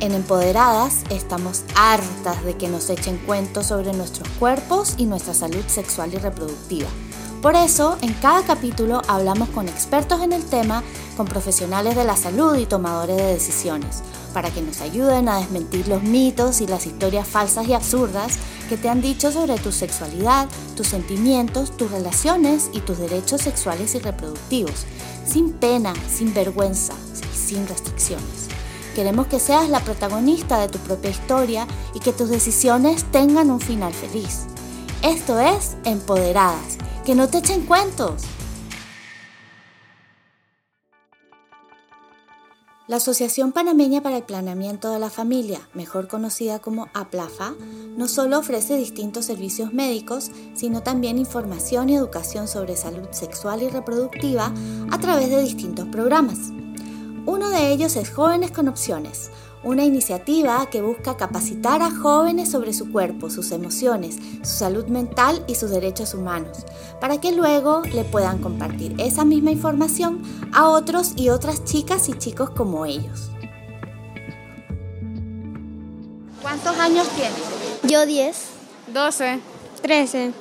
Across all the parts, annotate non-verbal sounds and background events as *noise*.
En Empoderadas estamos hartas de que nos echen cuentos sobre nuestros cuerpos y nuestra salud sexual y reproductiva. Por eso, en cada capítulo hablamos con expertos en el tema, con profesionales de la salud y tomadores de decisiones, para que nos ayuden a desmentir los mitos y las historias falsas y absurdas que te han dicho sobre tu sexualidad, tus sentimientos, tus relaciones y tus derechos sexuales y reproductivos, sin pena, sin vergüenza y sin restricciones. Queremos que seas la protagonista de tu propia historia y que tus decisiones tengan un final feliz. Esto es Empoderadas, que no te echen cuentos. La Asociación Panameña para el Planeamiento de la Familia, mejor conocida como APLAFA, no solo ofrece distintos servicios médicos, sino también información y educación sobre salud sexual y reproductiva a través de distintos programas. Uno de ellos es Jóvenes con Opciones, una iniciativa que busca capacitar a jóvenes sobre su cuerpo, sus emociones, su salud mental y sus derechos humanos, para que luego le puedan compartir esa misma información a otros y otras chicas y chicos como ellos. ¿Cuántos años tienes? Yo 10. 12. 13.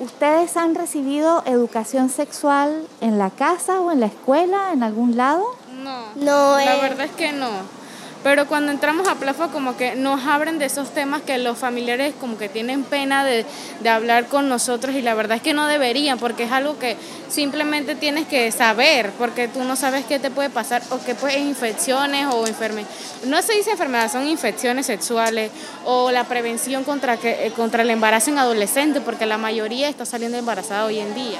¿Ustedes han recibido educación sexual en la casa o en la escuela, en algún lado? No. No, La eh. verdad es que no. Pero cuando entramos a Plafa como que nos abren de esos temas que los familiares como que tienen pena de, de hablar con nosotros y la verdad es que no deberían porque es algo que simplemente tienes que saber porque tú no sabes qué te puede pasar o qué puede infecciones o enfermedades. No se dice enfermedad, son infecciones sexuales o la prevención contra, que, eh, contra el embarazo en adolescentes porque la mayoría está saliendo embarazada hoy en día.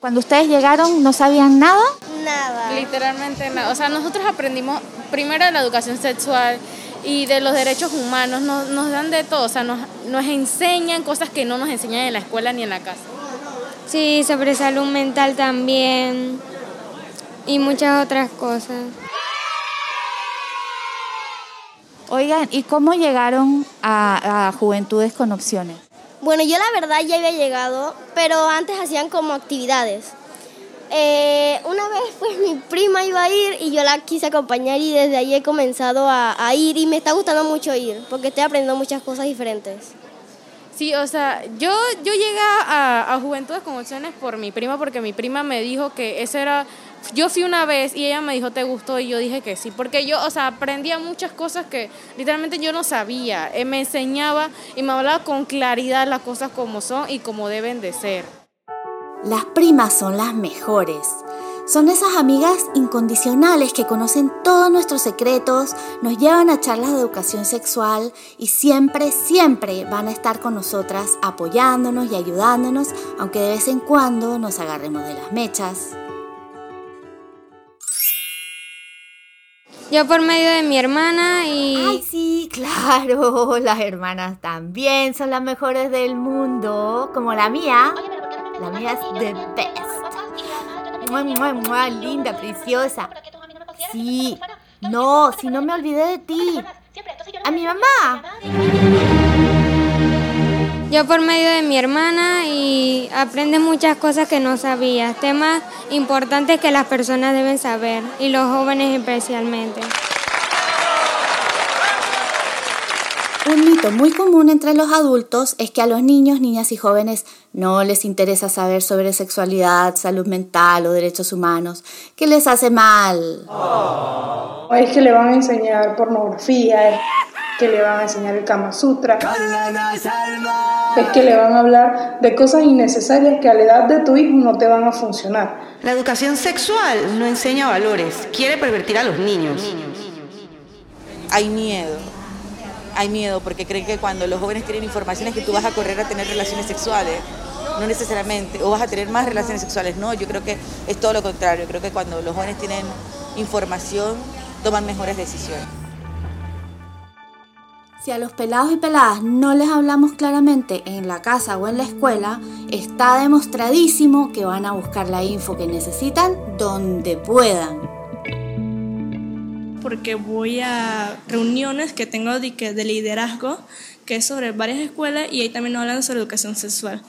Cuando ustedes llegaron no sabían nada. Nada. Literalmente nada. O sea, nosotros aprendimos primero de la educación sexual y de los derechos humanos, nos, nos dan de todo, o sea, nos, nos enseñan cosas que no nos enseñan en la escuela ni en la casa. Sí, sobre salud mental también. Y muchas otras cosas. Oigan, ¿y cómo llegaron a, a Juventudes con Opciones? Bueno, yo la verdad ya había llegado, pero antes hacían como actividades. Eh, una vez pues mi prima iba a ir y yo la quise acompañar y desde ahí he comenzado a, a ir y me está gustando mucho ir porque estoy aprendiendo muchas cosas diferentes. Sí, o sea, yo, yo llegué a, a Juventudes con Opciones por mi prima, porque mi prima me dijo que ese era... Yo fui una vez y ella me dijo, ¿te gustó? Y yo dije que sí, porque yo, o sea, aprendía muchas cosas que literalmente yo no sabía. Eh, me enseñaba y me hablaba con claridad las cosas como son y como deben de ser. Las primas son las mejores. Son esas amigas incondicionales que conocen todos nuestros secretos, nos llevan a charlas de educación sexual y siempre, siempre van a estar con nosotras apoyándonos y ayudándonos, aunque de vez en cuando nos agarremos de las mechas. Yo por medio de mi hermana y... Ay, sí, claro, *laughs* las hermanas también son las mejores del mundo, como la mía. La mía es the best. Mua, mua, mua, linda, preciosa. Sí, no, si no me olvidé de ti. A mi mamá. Yo por medio de mi hermana y aprendes muchas cosas que no sabías, temas importantes que las personas deben saber y los jóvenes especialmente. Un mito muy común entre los adultos es que a los niños, niñas y jóvenes no les interesa saber sobre sexualidad, salud mental o derechos humanos, que les hace mal. O es que le van a enseñar pornografía, es que le van a enseñar el Kama Sutra, es que le van a hablar de cosas innecesarias que a la edad de tu hijo no te van a funcionar. La educación sexual no enseña valores, quiere pervertir a los niños. hay miedo. Hay miedo porque creen que cuando los jóvenes tienen información es que tú vas a correr a tener relaciones sexuales. No necesariamente. O vas a tener más relaciones sexuales. No, yo creo que es todo lo contrario. Creo que cuando los jóvenes tienen información, toman mejores decisiones. Si a los pelados y peladas no les hablamos claramente en la casa o en la escuela, está demostradísimo que van a buscar la info que necesitan donde puedan. porque voy a reuniones que tengo de, liderazgo, que es sobre varias escuelas y ahí también hablan sobre educación sexual.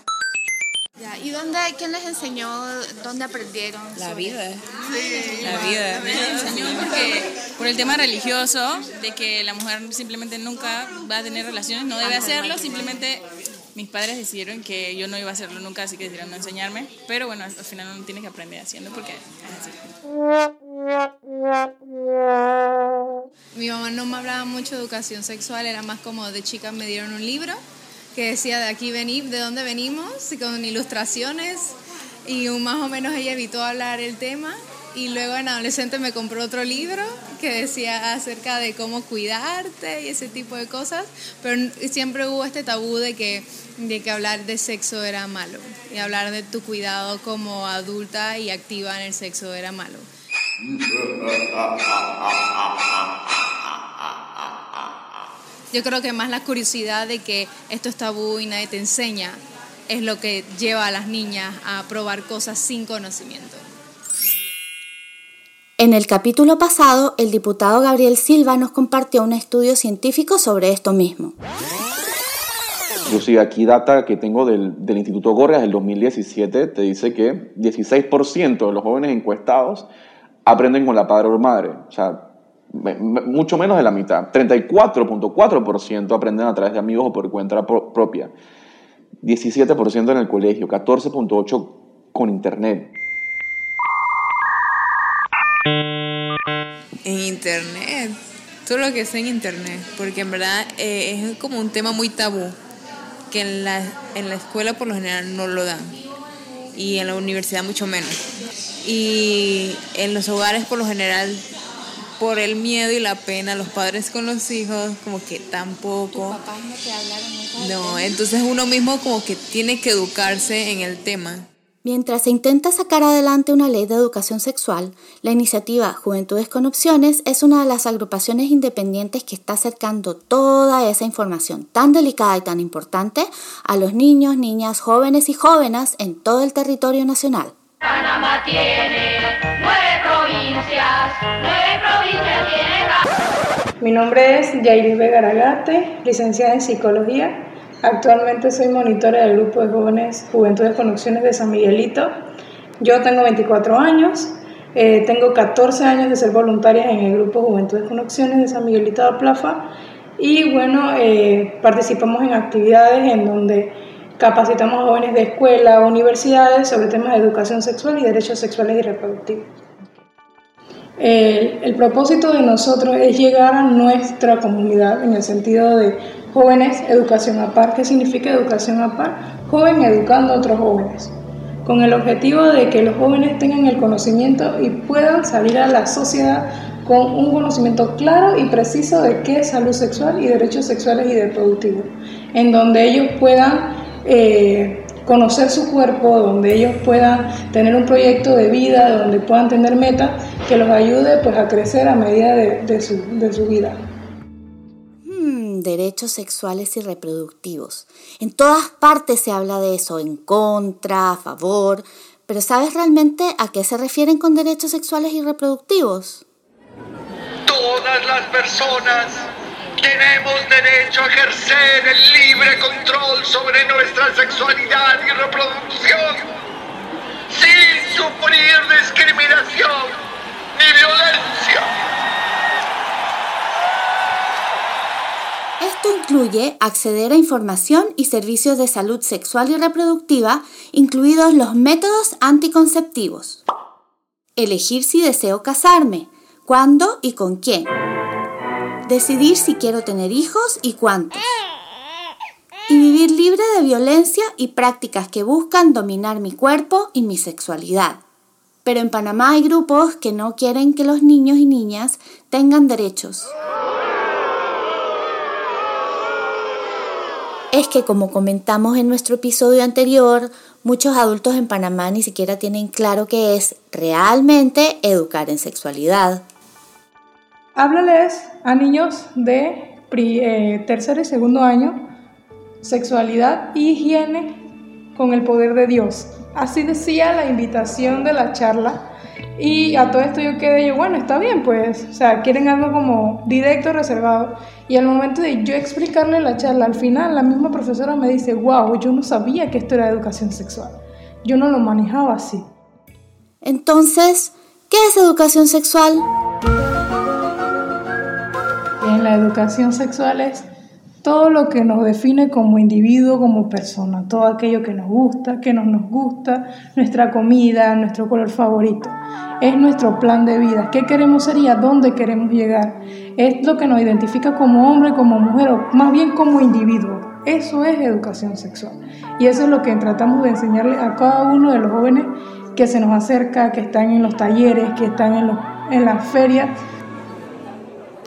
Ya, ¿Y dónde, quién les enseñó, dónde aprendieron? La sobre- vida. Sí. La vida. Me enseñó porque por el tema religioso, de que la mujer simplemente nunca va a tener relaciones, no debe hacerlo, simplemente mis padres decidieron que yo no iba a hacerlo nunca, así que decidieron no enseñarme, pero bueno, al final uno tiene que aprender haciendo porque es así. Mi mamá no me hablaba mucho de educación sexual, era más como de chicas me dieron un libro que decía de aquí venir, de dónde venimos, con ilustraciones, y más o menos ella evitó hablar el tema y luego en adolescente me compró otro libro que decía acerca de cómo cuidarte y ese tipo de cosas, pero siempre hubo este tabú de que, de que hablar de sexo era malo y hablar de tu cuidado como adulta y activa en el sexo era malo. *laughs* Yo creo que más la curiosidad de que esto es tabú y nadie te enseña es lo que lleva a las niñas a probar cosas sin conocimiento. En el capítulo pasado, el diputado Gabriel Silva nos compartió un estudio científico sobre esto mismo. Yo sí, aquí data que tengo del, Instituto Gorgas del 2017 te dice que 16% de los jóvenes encuestados aprenden con la padre o madre. O sea, mucho menos de la mitad. 34.4% aprenden a través de amigos o por cuenta propia. 17% en el colegio, 14.8% con internet. En internet, todo lo que sea en internet, porque en verdad eh, es como un tema muy tabú, que en la, en la escuela por lo general no lo dan, y en la universidad mucho menos. Y en los hogares por lo general, por el miedo y la pena, los padres con los hijos, como que tampoco. papás no te hablaron No, entonces uno mismo como que tiene que educarse en el tema. Mientras se intenta sacar adelante una ley de educación sexual, la iniciativa Juventudes con Opciones es una de las agrupaciones independientes que está acercando toda esa información tan delicada y tan importante a los niños, niñas, jóvenes y jóvenes en todo el territorio nacional. Panamá tiene nueve provincias, nueve provincias tiene... Mi nombre es Yairi Vega Aragate, licenciada en Psicología Actualmente soy monitora del grupo de jóvenes Juventudes con Opciones de San Miguelito. Yo tengo 24 años, eh, tengo 14 años de ser voluntaria en el grupo Juventudes con Opciones de San Miguelito de Plafa y bueno, eh, participamos en actividades en donde capacitamos a jóvenes de escuela universidades sobre temas de educación sexual y derechos sexuales y reproductivos. El, el propósito de nosotros es llegar a nuestra comunidad en el sentido de Jóvenes, educación a par. ¿Qué significa educación a par? Joven educando a otros jóvenes, con el objetivo de que los jóvenes tengan el conocimiento y puedan salir a la sociedad con un conocimiento claro y preciso de qué es salud sexual y derechos sexuales y reproductivos, en donde ellos puedan eh, conocer su cuerpo, donde ellos puedan tener un proyecto de vida, donde puedan tener metas que los ayude pues, a crecer a medida de su vida derechos sexuales y reproductivos. En todas partes se habla de eso, en contra, a favor, pero ¿sabes realmente a qué se refieren con derechos sexuales y reproductivos? Todas las personas tenemos derecho a ejercer el libre control sobre nuestra sexualidad y reproducción sin sufrir discriminación ni violencia. Esto incluye acceder a información y servicios de salud sexual y reproductiva, incluidos los métodos anticonceptivos. Elegir si deseo casarme, cuándo y con quién. Decidir si quiero tener hijos y cuántos. Y vivir libre de violencia y prácticas que buscan dominar mi cuerpo y mi sexualidad. Pero en Panamá hay grupos que no quieren que los niños y niñas tengan derechos. es que, como comentamos en nuestro episodio anterior, muchos adultos en Panamá ni siquiera tienen claro qué es realmente educar en sexualidad. Háblales a niños de eh, tercer y segundo año sexualidad y higiene con el poder de Dios. Así decía la invitación de la charla y a todo esto yo quedé yo, bueno, está bien, pues, o sea, quieren algo como directo, reservado. Y al momento de yo explicarle la charla, al final la misma profesora me dice, wow, yo no sabía que esto era educación sexual. Yo no lo manejaba así. Entonces, ¿qué es educación sexual? La educación sexual es todo lo que nos define como individuo, como persona, todo aquello que nos gusta, que no nos gusta, nuestra comida, nuestro color favorito. Es nuestro plan de vida, qué queremos ser y a dónde queremos llegar. Es lo que nos identifica como hombre, como mujer o más bien como individuo. Eso es educación sexual. Y eso es lo que tratamos de enseñarle a cada uno de los jóvenes que se nos acerca, que están en los talleres, que están en, en las ferias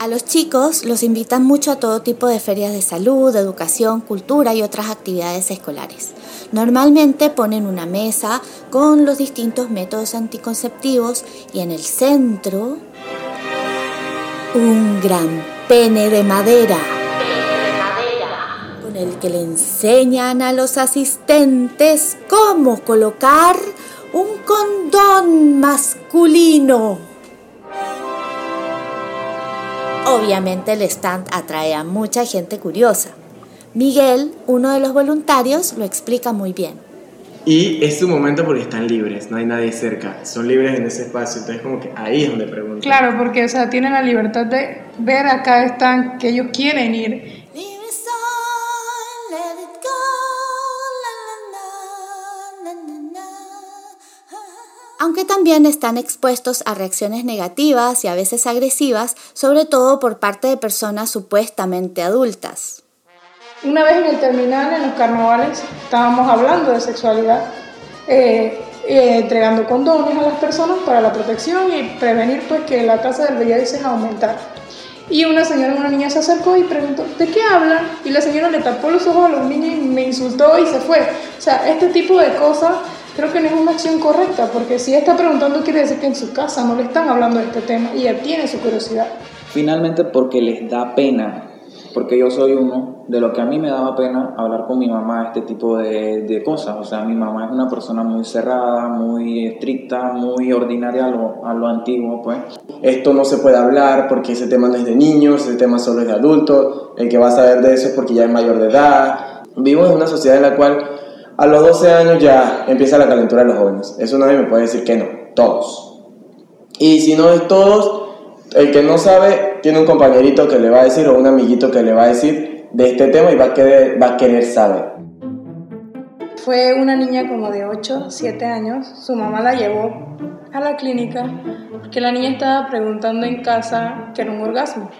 a los chicos los invitan mucho a todo tipo de ferias de salud, educación, cultura y otras actividades escolares. Normalmente ponen una mesa con los distintos métodos anticonceptivos y en el centro un gran pene de madera con el que le enseñan a los asistentes cómo colocar un condón masculino. Obviamente el stand atrae a mucha gente curiosa. Miguel, uno de los voluntarios, lo explica muy bien. Y es su momento porque están libres, no hay nadie cerca, son libres en ese espacio, entonces como que ahí es donde preguntan. Claro, porque o sea, tienen la libertad de ver acá están que ellos quieren ir aunque también están expuestos a reacciones negativas y a veces agresivas, sobre todo por parte de personas supuestamente adultas. Una vez en el terminal, en los carnavales, estábamos hablando de sexualidad, eh, eh, entregando condones a las personas para la protección y prevenir pues, que la tasa del VIH aumentara. Y una señora, una niña se acercó y preguntó, ¿de qué hablan? Y la señora le tapó los ojos a los niños y me insultó y se fue. O sea, este tipo de cosas creo que no es una acción correcta, porque si está preguntando quiere decir que en su casa no le están hablando de este tema y ella tiene su curiosidad. Finalmente porque les da pena, porque yo soy uno de lo que a mí me daba pena hablar con mi mamá este tipo de, de cosas. O sea, mi mamá es una persona muy cerrada, muy estricta, muy ordinaria a lo, a lo antiguo, pues. Esto no se puede hablar porque ese tema no es de niños, ese tema solo es de adultos, el que va a saber de eso es porque ya es mayor de edad. Vivo en una sociedad en la cual a los 12 años ya empieza la calentura de los jóvenes. Eso nadie me puede decir que no, todos. Y si no es todos, el que no sabe tiene un compañerito que le va a decir o un amiguito que le va a decir de este tema y va a querer, saber. Fue una niña como de 8, 7 años, su mamá la llevó a la clínica porque la niña estaba preguntando en casa que era un orgasmo.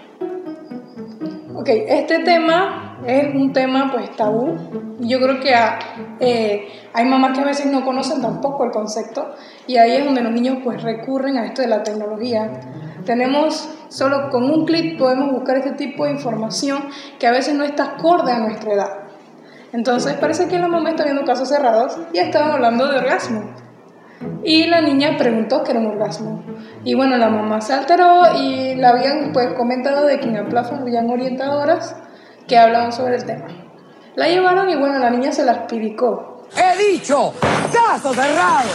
Ok, este tema es un tema pues tabú. Yo creo que eh, hay mamás que a veces no conocen tampoco el concepto y ahí es donde los niños pues recurren a esto de la tecnología. Tenemos, solo con un clic podemos buscar este tipo de información que a veces no está acorde a nuestra edad. Entonces parece que la mamá está viendo casos cerrados y estaba hablando de orgasmo. Y la niña preguntó qué era un orgasmo. Y bueno, la mamá se alteró y la habían pues comentado de que en el plazo habían orientadoras que hablaban sobre el tema. La llevaron y bueno, la niña se las pidicó. ¡He dicho! ¡Caso cerrado!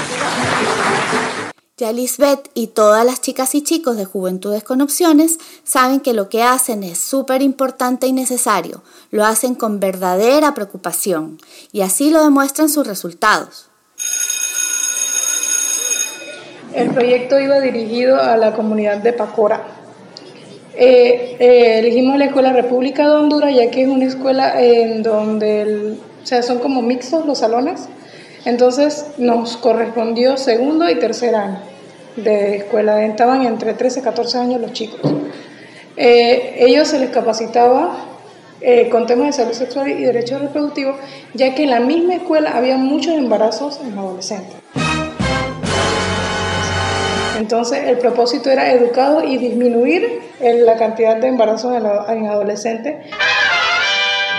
Ya Lisbeth y todas las chicas y chicos de Juventudes con Opciones saben que lo que hacen es súper importante y necesario. Lo hacen con verdadera preocupación y así lo demuestran sus resultados. El proyecto iba dirigido a la comunidad de Pacora, eh, eh, elegimos la Escuela República de Honduras, ya que es una escuela en donde o sea, son como mixtos los salones. Entonces nos correspondió segundo y tercer año de escuela. Estaban entre 13 y 14 años los chicos. Eh, ellos se les capacitaba con temas de salud sexual y derechos reproductivos, ya que en la misma escuela había muchos embarazos en adolescentes. Entonces el propósito era educar y disminuir la cantidad de embarazos en adolescentes.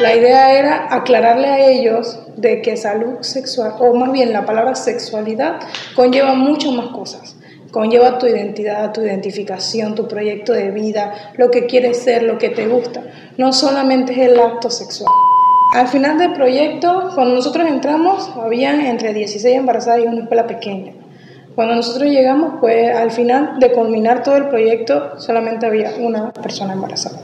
La idea era aclararle a ellos de que salud sexual, o más bien la palabra sexualidad, conlleva muchas más cosas. Conlleva tu identidad, tu identificación, tu proyecto de vida, lo que quieres ser, lo que te gusta. No solamente es el acto sexual. Al final del proyecto, cuando nosotros entramos, habían entre 16 embarazadas y una escuela pequeña. Cuando nosotros llegamos, pues al final de culminar todo el proyecto, solamente había una persona embarazada.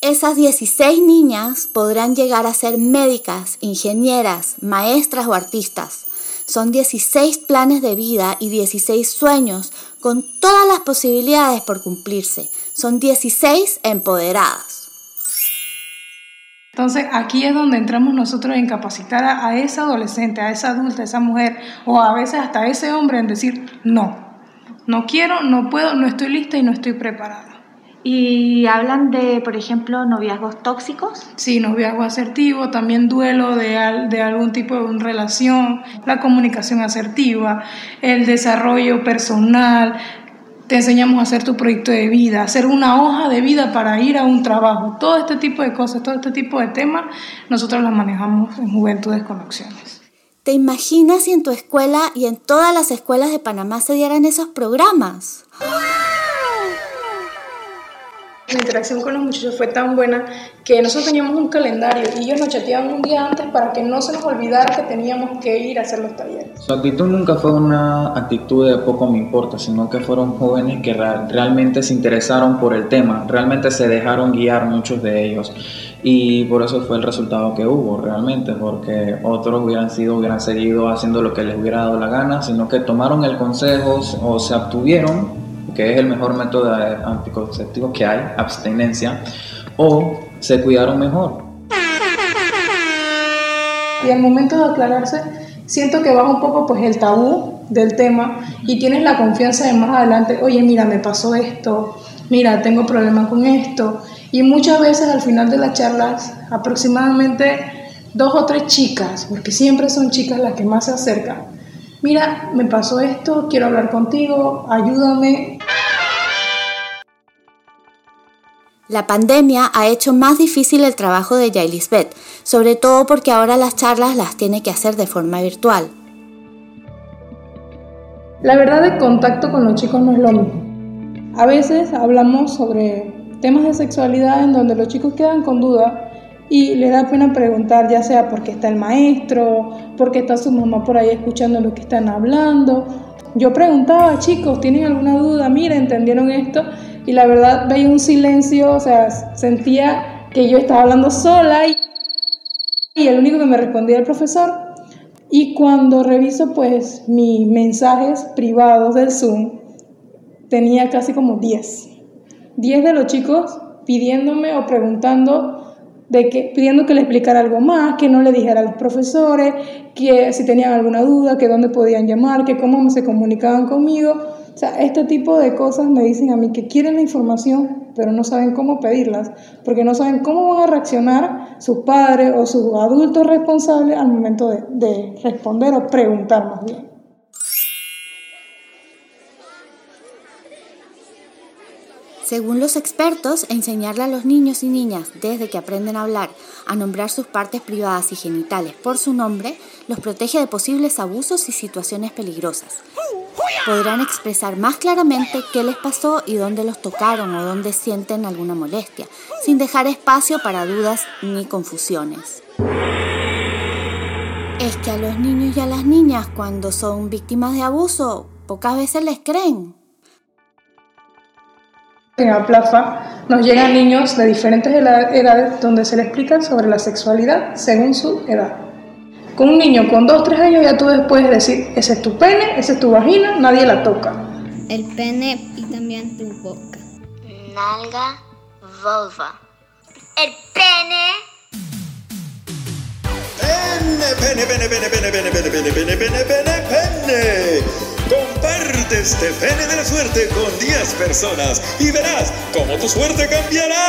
Esas 16 niñas podrán llegar a ser médicas, ingenieras, maestras o artistas. Son 16 planes de vida y 16 sueños con todas las posibilidades por cumplirse. Son 16 empoderadas. Entonces aquí es donde entramos nosotros en capacitar a, a esa adolescente, a esa adulta, a esa mujer o a veces hasta a ese hombre en decir no, no quiero, no puedo, no estoy lista y no estoy preparada. ¿Y hablan de, por ejemplo, noviazgos tóxicos? Sí, noviazgo asertivo, también duelo de, al- de algún tipo de relación, la comunicación asertiva, el desarrollo personal. Te enseñamos a hacer tu proyecto de vida, hacer una hoja de vida para ir a un trabajo. Todo este tipo de cosas, todo este tipo de temas, nosotros las manejamos en Juventudes con Opciones. ¿Te imaginas si en tu escuela y en todas las escuelas de Panamá se dieran esos programas? La interacción con los muchachos fue tan buena que nosotros teníamos un calendario y ellos nos chateaban un día antes para que no se nos olvidara que teníamos que ir a hacer los talleres. Su actitud nunca fue una actitud de poco me importa, sino que fueron jóvenes que realmente se interesaron por el tema, realmente se dejaron guiar muchos de ellos. Y por eso fue el resultado que hubo realmente, porque otros hubieran sido, hubieran seguido haciendo lo que les hubiera dado la gana, sino que tomaron el consejo o se abstuvieron, que es el mejor método anticonceptivo que hay, abstinencia, o se cuidaron mejor. Y al momento de aclararse, siento que baja un poco pues el tabú del tema y tienes la confianza de más adelante, oye, mira, me pasó esto, mira, tengo problemas con esto. Y muchas veces al final de las charlas, aproximadamente dos o tres chicas, porque siempre son chicas las que más se acercan, mira, me pasó esto, quiero hablar contigo, ayúdame. La pandemia ha hecho más difícil el trabajo de Yailisbeth, sobre todo porque ahora las charlas las tiene que hacer de forma virtual. La verdad el contacto con los chicos no es lo mismo. A veces hablamos sobre temas de sexualidad en donde los chicos quedan con duda y les da pena preguntar, ya sea porque está el maestro, porque está su mamá por ahí escuchando lo que están hablando. Yo preguntaba, chicos, ¿tienen alguna duda? Mira, ¿entendieron esto? Y la verdad veía un silencio, o sea, sentía que yo estaba hablando sola y, el único que me respondía era el profesor. Y cuando reviso pues mis mensajes privados del Zoom, tenía casi como 10. 10 de los chicos pidiéndome o preguntando de que pidiendo que le explicara algo más, que no le dijera a los profesores, que si tenían alguna duda, que dónde podían llamar, que cómo se comunicaban conmigo. O sea, este tipo de cosas me dicen a mí que quieren la información, pero no saben cómo pedirlas, porque no saben cómo van a reaccionar sus padres o sus adultos responsables al momento de, de responder o preguntar más bien. Según los expertos, enseñarle a los niños y niñas desde que aprenden a hablar a nombrar sus partes privadas y genitales por su nombre los protege de posibles abusos y situaciones peligrosas. Podrán expresar más claramente qué les pasó y dónde los tocaron o dónde sienten alguna molestia, sin dejar espacio para dudas ni confusiones. Es que a los niños y a las niñas cuando son víctimas de abuso, pocas veces les creen. En Aplafa nos llegan niños de diferentes eda- edades donde se les explica sobre la sexualidad según su edad. Con un niño con 2 3 años ya tú puedes decir, ese es tu pene, esa es tu vagina, nadie la toca. El pene y también tu boca. Nalga, vulva. El pene. Pene, pene, pene, pene, pene, pene, pene, pene, pene, pene, pene. Comparte este pene de la suerte con 10 personas y verás cómo tu suerte cambiará.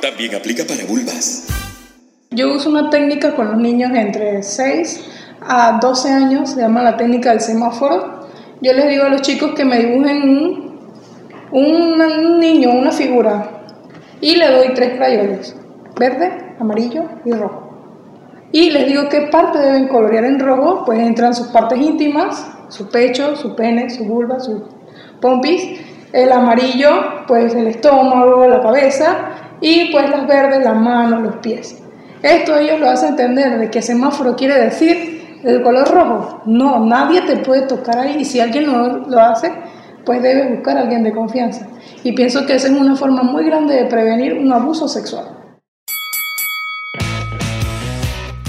También aplica para vulvas. Yo uso una técnica con los niños entre 6 a 12 años, se llama la técnica del semáforo. Yo les digo a los chicos que me dibujen un, un, niño, una figura, y le doy tres crayones, verde, amarillo y rojo. Y les digo qué parte deben colorear en rojo, pues entran sus partes íntimas, su pecho, su pene, su vulva, su pompis. El amarillo, pues el estómago, la cabeza. Y pues las verdes, las manos, los pies. Esto ellos lo hacen entender de que semáforo quiere decir el color rojo. No, nadie te puede tocar ahí. Y si alguien no lo hace, pues debes buscar a alguien de confianza. Y pienso que esa es una forma muy grande de prevenir un abuso sexual.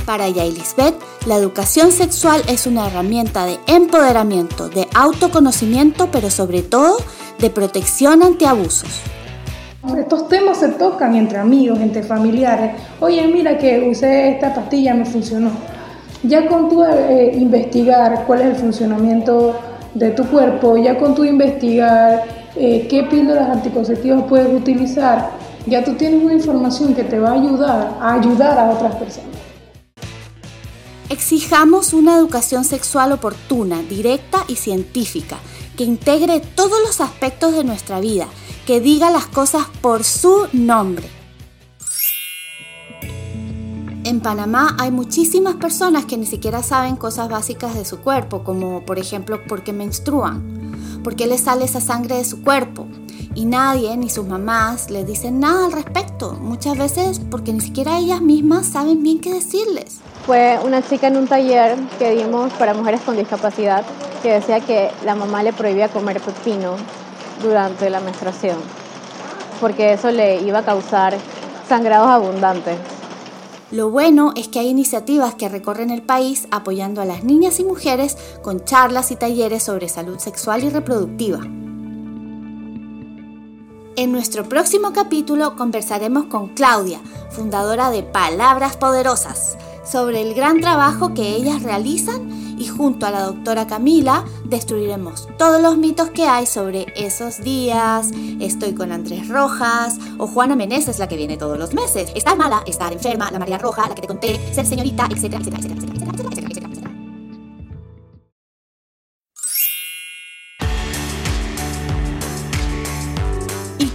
Para Yailisbeth, la educación sexual es una herramienta de empoderamiento, de autoconocimiento, pero sobre todo de protección ante abusos. Estos temas se tocan entre amigos, entre familiares. Oye, mira que usé esta pastilla, me funcionó. Ya con tu eh, investigar cuál es el funcionamiento de tu cuerpo, ya con tu investigar eh, qué píldoras anticonceptivas puedes utilizar, ya tú tienes una información que te va a ayudar a ayudar a otras personas. Exijamos una educación sexual oportuna, directa y científica, que integre todos los aspectos de nuestra vida, que diga las cosas por su nombre. En Panamá hay muchísimas personas que ni siquiera saben cosas básicas de su cuerpo, como por ejemplo por qué menstruan, por qué les sale esa sangre de su cuerpo. Y nadie, ni sus mamás, les dicen nada al respecto, muchas veces porque ni siquiera ellas mismas saben bien qué decirles. Fue una chica en un taller que dimos para mujeres con discapacidad que decía que la mamá le prohibía comer pepino durante la menstruación, porque eso le iba a causar sangrados abundantes. Lo bueno es que hay iniciativas que recorren el país apoyando a las niñas y mujeres con charlas y talleres sobre salud sexual y reproductiva. En nuestro próximo capítulo conversaremos con Claudia, fundadora de Palabras Poderosas, sobre el gran trabajo que ellas realizan y junto a la doctora Camila destruiremos todos los mitos que hay sobre esos días, estoy con Andrés Rojas o Juana Meneses, la que viene todos los meses, estar mala, estar enferma, la María Roja, la que te conté, ser señorita, etcétera, etcétera, etcétera, etcétera, etcétera, etcétera,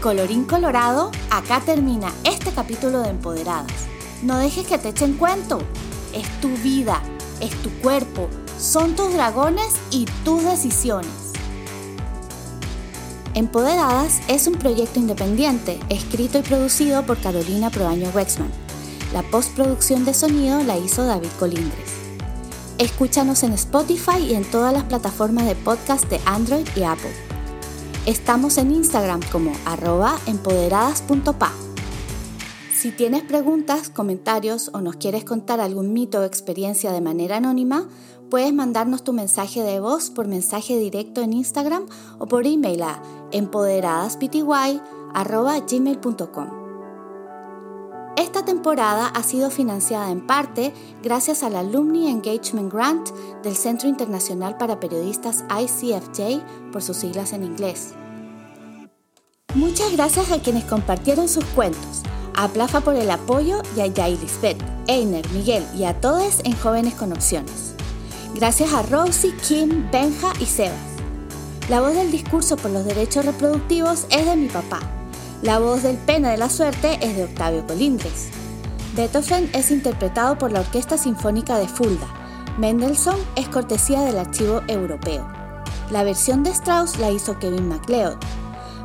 colorín colorado, acá termina este capítulo de Empoderadas. No dejes que te echen cuento. Es tu vida, es tu cuerpo, son tus dragones y tus decisiones. Empoderadas es un proyecto independiente, escrito y producido por Carolina Proaño Wexman. La postproducción de sonido la hizo David Colindres. Escúchanos en Spotify y en todas las plataformas de podcast de Android y Apple. Estamos en Instagram como arroba empoderadas.pa. Si tienes preguntas, comentarios o nos quieres contar algún mito o experiencia de manera anónima, puedes mandarnos tu mensaje de voz por mensaje directo en Instagram o por email a empoderadaspty.gmail.com. Esta temporada ha sido financiada en parte gracias al Alumni Engagement Grant del Centro Internacional para Periodistas ICFJ por sus siglas en inglés. Muchas gracias a quienes compartieron sus cuentos a Plafa por el apoyo y a Yailisbeth, Einer, Miguel y a todos en Jóvenes con Opciones. Gracias a Rosie, Kim, Benja y Sebas. La voz del discurso por los derechos reproductivos es de mi papá. La voz del pene de la suerte es de Octavio Colindres. Beethoven es interpretado por la Orquesta Sinfónica de Fulda. Mendelssohn es cortesía del Archivo Europeo. La versión de Strauss la hizo Kevin MacLeod.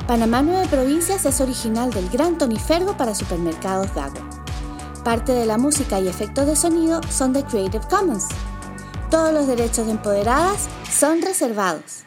Panamá Nueve Provincias es original del Gran Tony Fergo para Supermercados Dago. Parte de la música y efectos de sonido son de Creative Commons. Todos los derechos de empoderadas son reservados.